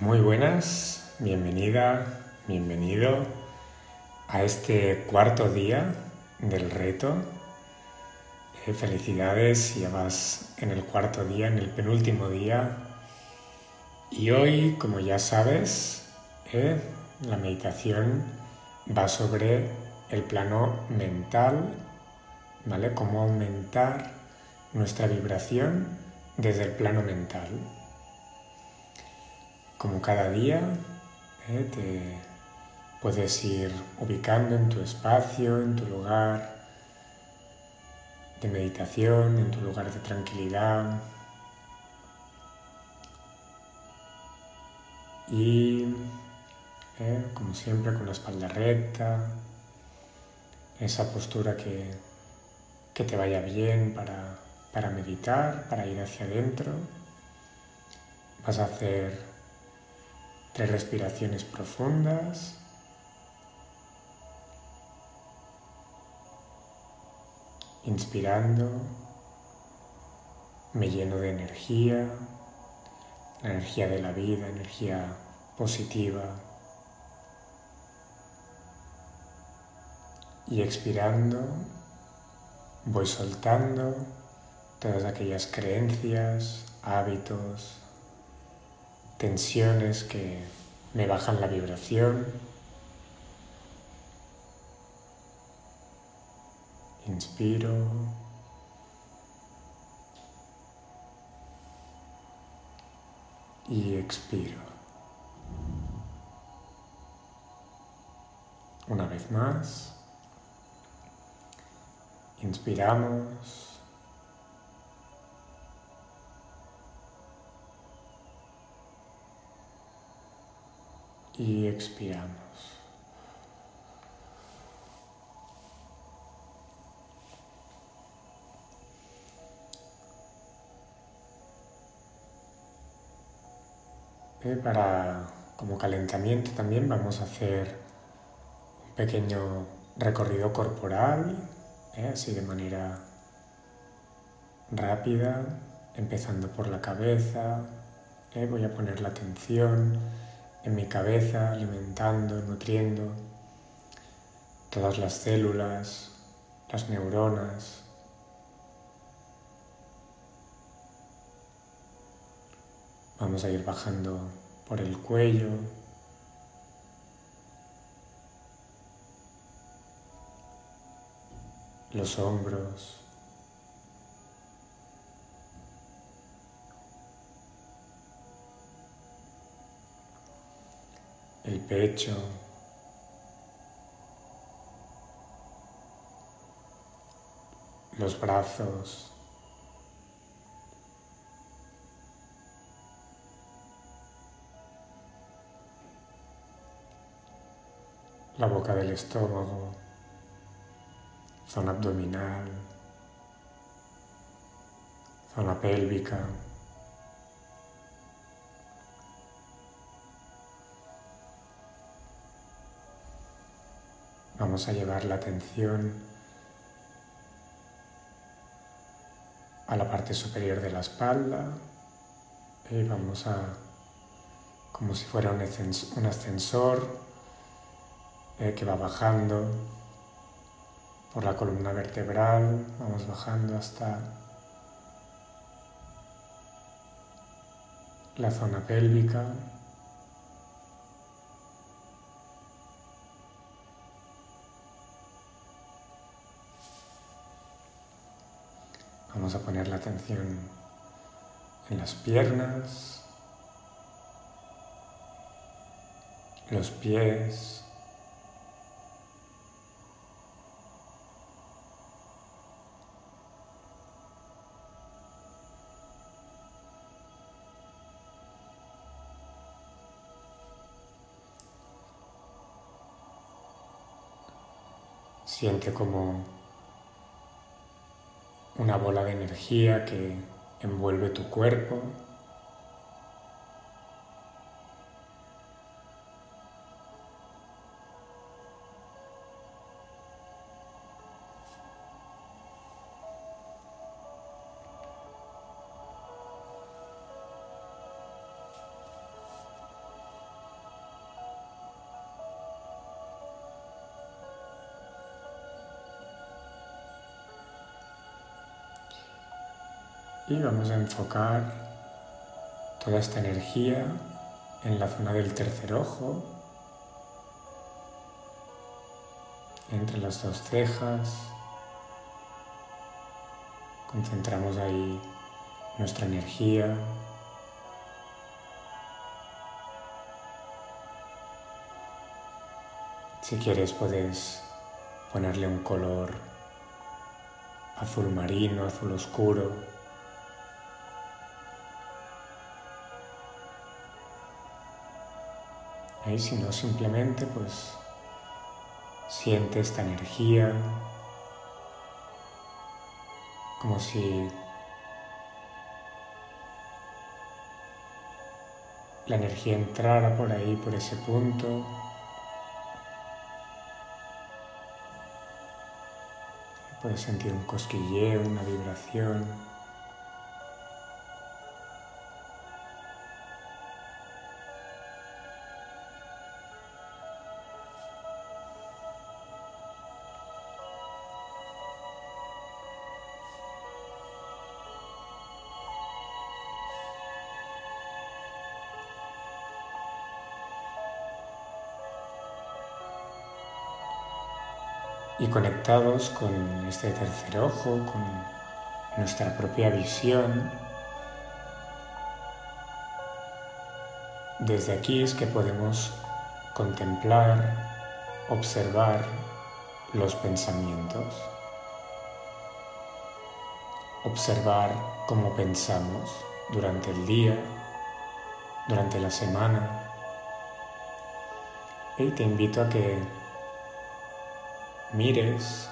Muy buenas, bienvenida, bienvenido a este cuarto día del reto. Eh, felicidades, ya vas en el cuarto día, en el penúltimo día. Y hoy, como ya sabes, eh, la meditación va sobre el plano mental, ¿vale? Cómo aumentar nuestra vibración desde el plano mental como cada día, eh, te puedes ir ubicando en tu espacio, en tu lugar de meditación, en tu lugar de tranquilidad. Y, eh, como siempre, con la espalda recta, esa postura que, que te vaya bien para, para meditar, para ir hacia adentro. Vas a hacer Tres respiraciones profundas. Inspirando, me lleno de energía, la energía de la vida, energía positiva. Y expirando, voy soltando todas aquellas creencias, hábitos, tensiones que me bajan la vibración. Inspiro. Y expiro. Una vez más. Inspiramos. Y expiramos. Eh, para como calentamiento también vamos a hacer un pequeño recorrido corporal, eh, así de manera rápida, empezando por la cabeza. Eh, voy a poner la atención en mi cabeza, alimentando, nutriendo todas las células, las neuronas. Vamos a ir bajando por el cuello, los hombros, el pecho, los brazos, la boca del estómago, zona abdominal, zona pélvica. Vamos a llevar la atención a la parte superior de la espalda y vamos a, como si fuera un ascensor eh, que va bajando por la columna vertebral, vamos bajando hasta la zona pélvica. Vamos a poner la atención en las piernas, los pies, Siente como una bola de energía que envuelve tu cuerpo. Y vamos a enfocar toda esta energía en la zona del tercer ojo, entre las dos cejas. Concentramos ahí nuestra energía. Si quieres puedes ponerle un color azul marino, azul oscuro. Y si no, simplemente pues siente esta energía como si la energía entrara por ahí, por ese punto. Puedes sentir un cosquilleo, una vibración. Conectados con este tercer ojo, con nuestra propia visión. Desde aquí es que podemos contemplar, observar los pensamientos, observar cómo pensamos durante el día, durante la semana. Y te invito a que mires,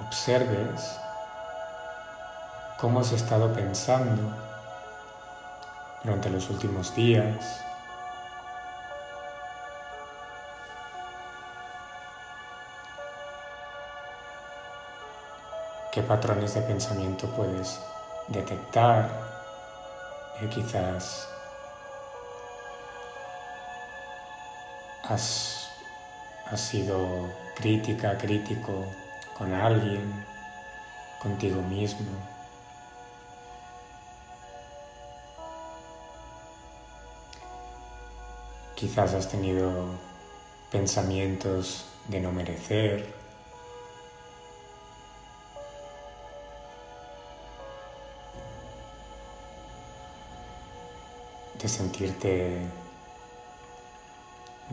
observes cómo has estado pensando durante los últimos días. ¿Qué patrones de pensamiento puedes detectar? Eh, quizás has, has sido crítica, crítico con alguien, contigo mismo. Quizás has tenido pensamientos de no merecer. De sentirte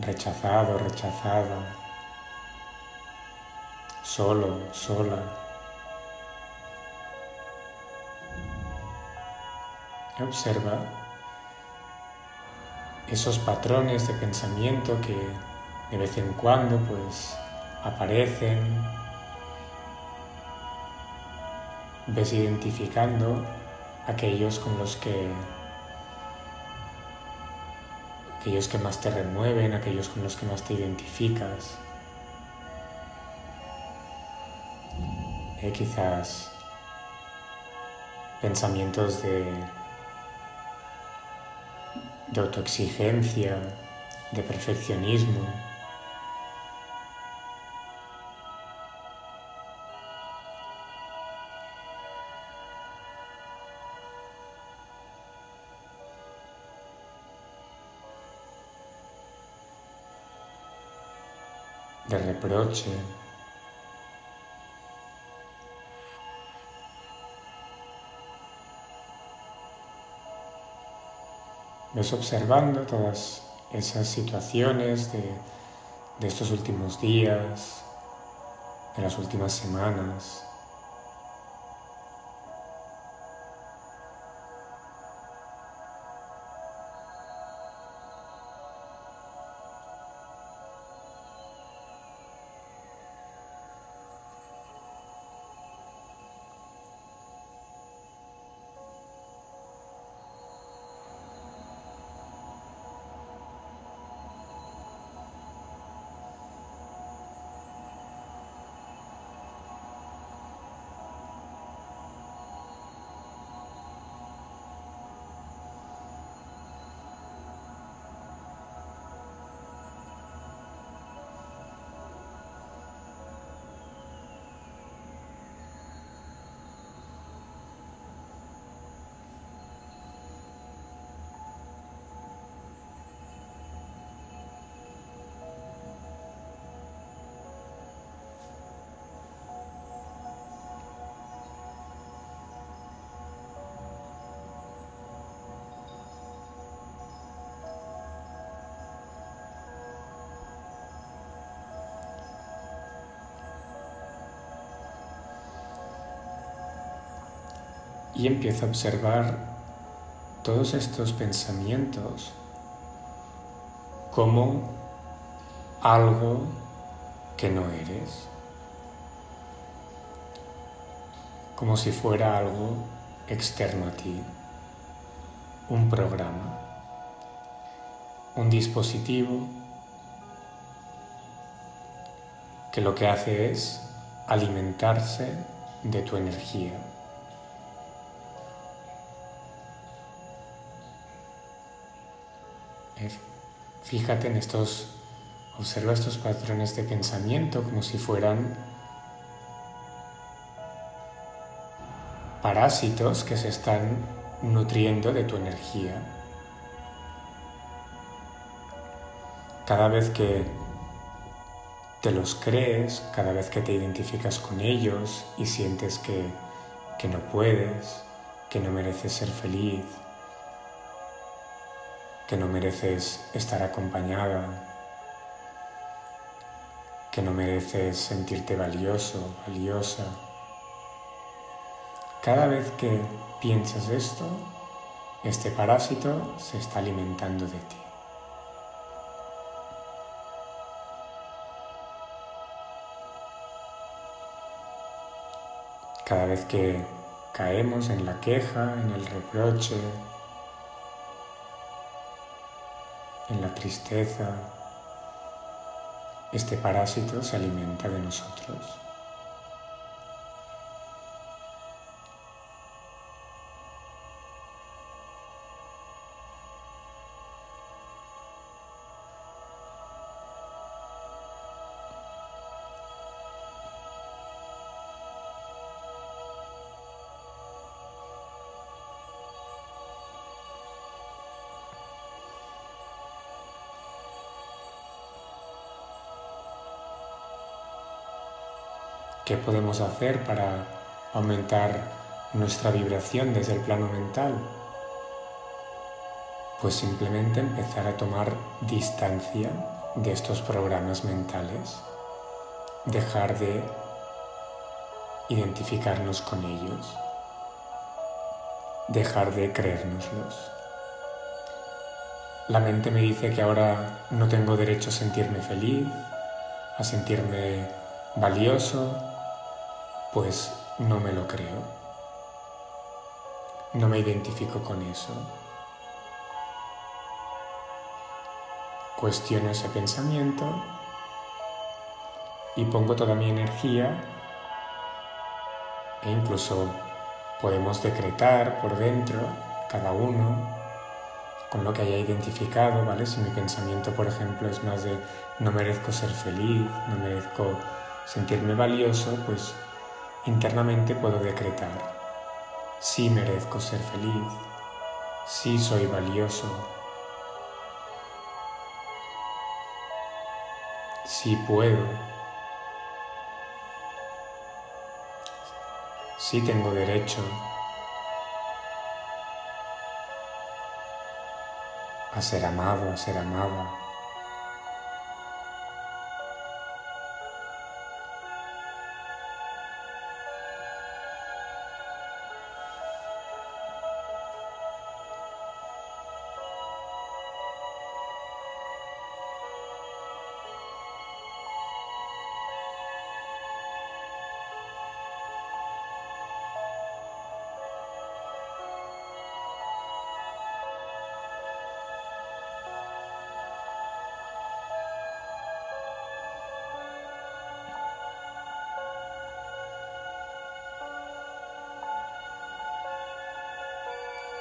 rechazado, rechazada solo, sola. Observa esos patrones de pensamiento que de vez en cuando pues aparecen. Ves identificando aquellos con los que aquellos que más te remueven, aquellos con los que más te identificas. quizás pensamientos de, de autoexigencia, de perfeccionismo. Reproche. ves observando todas esas situaciones de, de estos últimos días, de las últimas semanas, y empieza a observar todos estos pensamientos como algo que no eres, como si fuera algo externo a ti, un programa, un dispositivo que lo que hace es alimentarse de tu energía. Fíjate en estos, observa estos patrones de pensamiento como si fueran parásitos que se están nutriendo de tu energía. Cada vez que te los crees, cada vez que te identificas con ellos y sientes que, que no puedes, que no mereces ser feliz, que no mereces estar acompañada, que no mereces sentirte valioso, valiosa. Cada vez que piensas esto, este parásito se está alimentando de ti. Cada vez que caemos en la queja, en el reproche, en la tristeza, este parásito se alimenta de nosotros. ¿Qué podemos hacer para aumentar nuestra vibración desde el plano mental? Pues simplemente empezar a tomar distancia de estos programas mentales, dejar de identificarnos con ellos, dejar de creérnoslos. La mente me dice que ahora no tengo derecho a sentirme feliz, a sentirme valioso, pues no me lo creo. No me identifico con eso. Cuestiono ese pensamiento y pongo toda mi energía e incluso podemos decretar por dentro cada uno con lo que haya identificado, ¿vale? Si mi pensamiento, por ejemplo, es más de no merezco ser feliz, no merezco sentirme valioso, pues internamente puedo decretar, sí merezco ser feliz, sí soy valioso, sí puedo, sí tengo derecho a ser amado, a ser amada.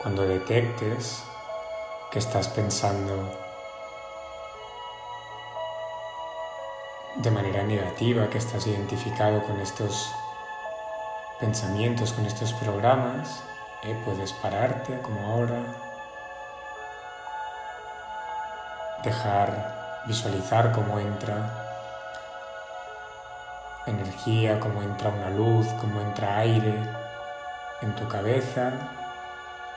Cuando detectes que estás pensando de manera negativa, que estás identificado con estos pensamientos, con estos programas, eh, puedes pararte como ahora, dejar visualizar cómo entra energía, cómo entra una luz, cómo entra aire en tu cabeza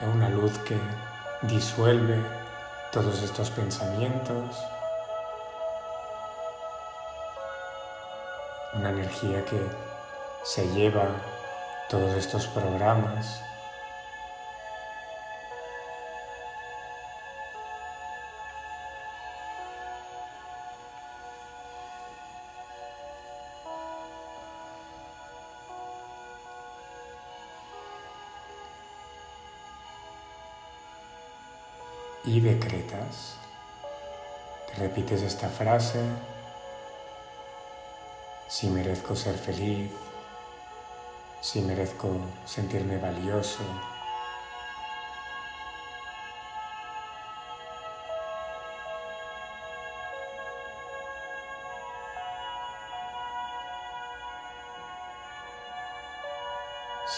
una luz que disuelve todos estos pensamientos, una energía que se lleva todos estos programas Te repites esta frase, si merezco ser feliz, si merezco sentirme valioso,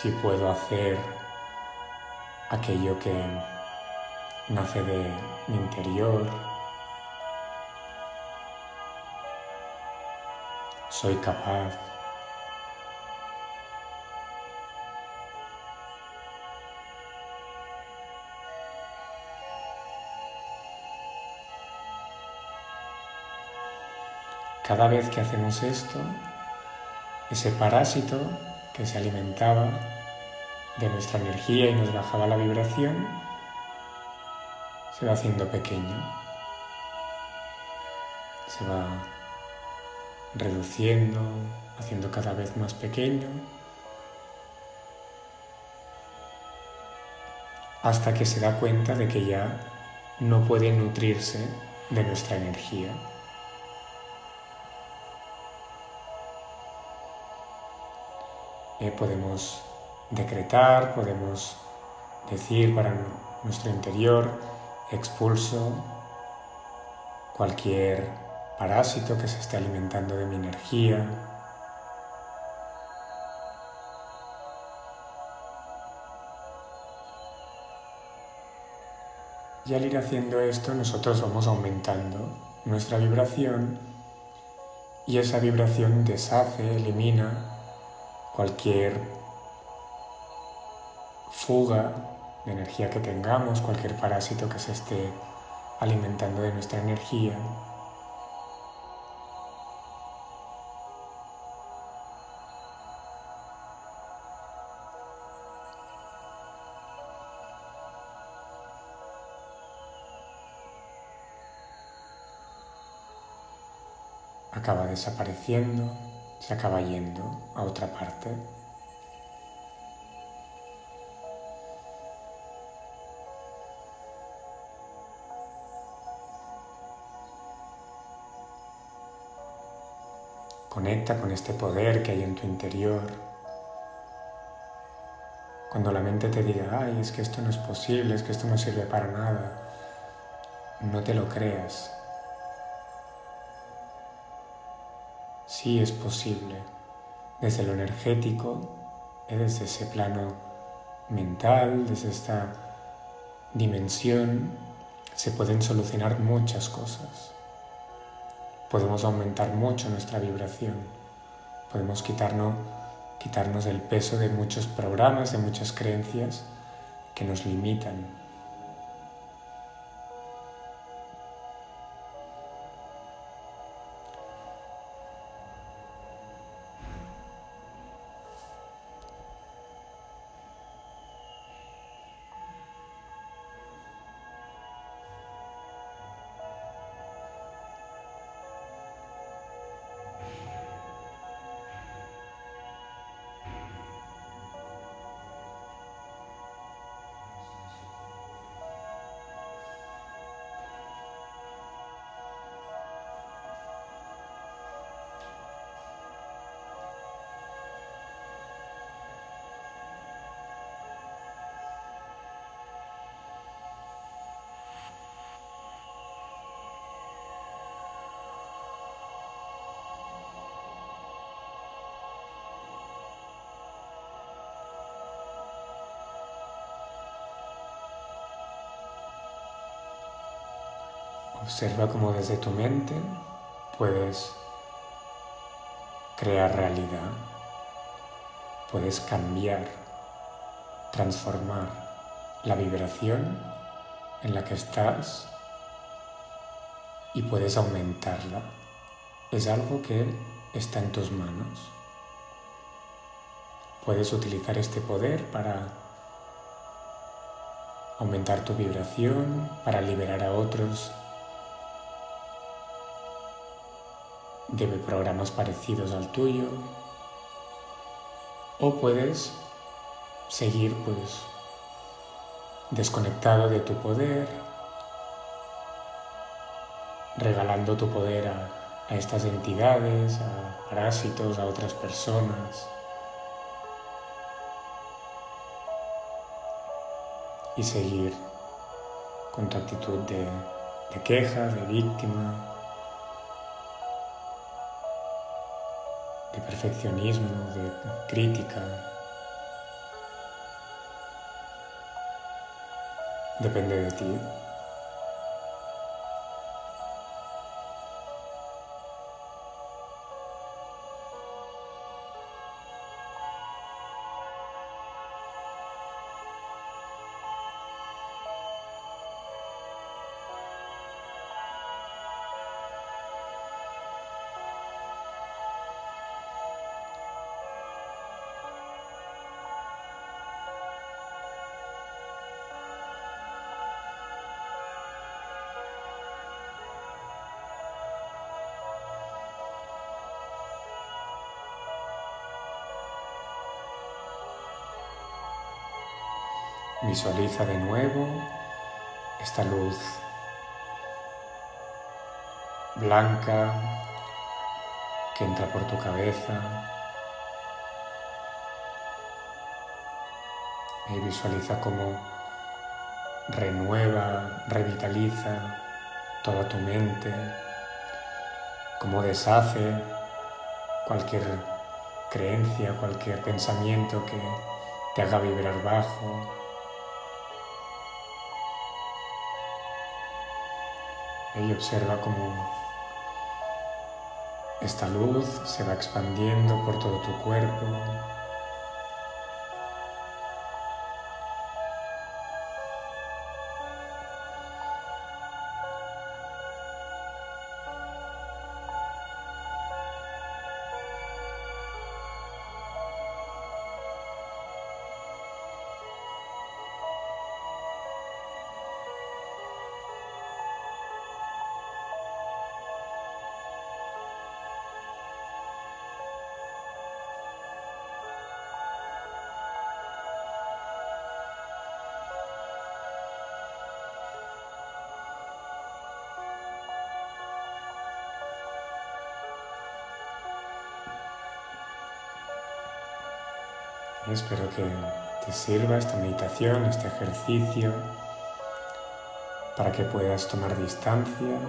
si puedo hacer aquello que nace de mi interior, soy capaz. Cada vez que hacemos esto, ese parásito que se alimentaba de nuestra energía y nos bajaba la vibración, se va haciendo pequeño, se va reduciendo, haciendo cada vez más pequeño, hasta que se da cuenta de que ya no puede nutrirse de nuestra energía. Eh, podemos decretar, podemos decir para nuestro interior, expulso cualquier parásito que se esté alimentando de mi energía. Y al ir haciendo esto nosotros vamos aumentando nuestra vibración y esa vibración deshace, elimina cualquier fuga de energía que tengamos, cualquier parásito que se esté alimentando de nuestra energía. acaba desapareciendo se acaba yendo a otra parte. Conecta con este poder que hay en tu interior. Cuando la mente te diga, ay, es que esto no es posible, es que esto no sirve para nada, no te lo creas. sí es posible, desde lo energético, desde ese plano mental, desde esta dimensión, se pueden solucionar muchas cosas. Podemos aumentar mucho nuestra vibración, podemos quitarnos, quitarnos el peso de muchos programas, de muchas creencias que nos limitan, Observa cómo desde tu mente puedes crear realidad, puedes cambiar, transformar la vibración en la que estás y puedes aumentarla. Es algo que está en tus manos. Puedes utilizar este poder para aumentar tu vibración, para liberar a otros de programas parecidos al tuyo o puedes seguir pues desconectado de tu poder, regalando tu poder a, estas entidades, a parásitos, a otras personas. Y seguir con tu actitud de, de queja, de víctima, de perfeccionismo, de crítica. Depende de ti. Visualiza de nuevo esta luz blanca que entra por tu cabeza y visualiza cómo renueva, revitaliza toda tu mente, cómo deshace cualquier creencia, cualquier pensamiento que te haga vibrar bajo, y observa cómo esta luz se va expandiendo por todo tu cuerpo. Espero que te sirva esta meditación, este ejercicio, para que puedas tomar distancia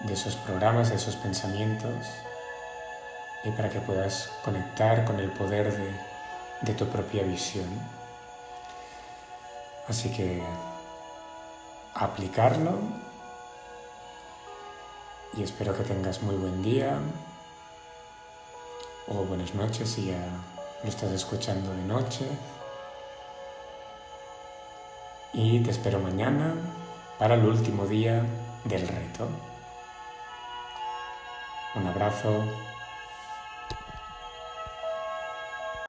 de esos programas, de esos pensamientos y para que puedas conectar con el poder de, de tu propia visión. Así que aplicarlo y espero que tengas muy buen día o buenas noches si ya lo estás escuchando de noche. Y te espero mañana para el último día del reto. Un abrazo.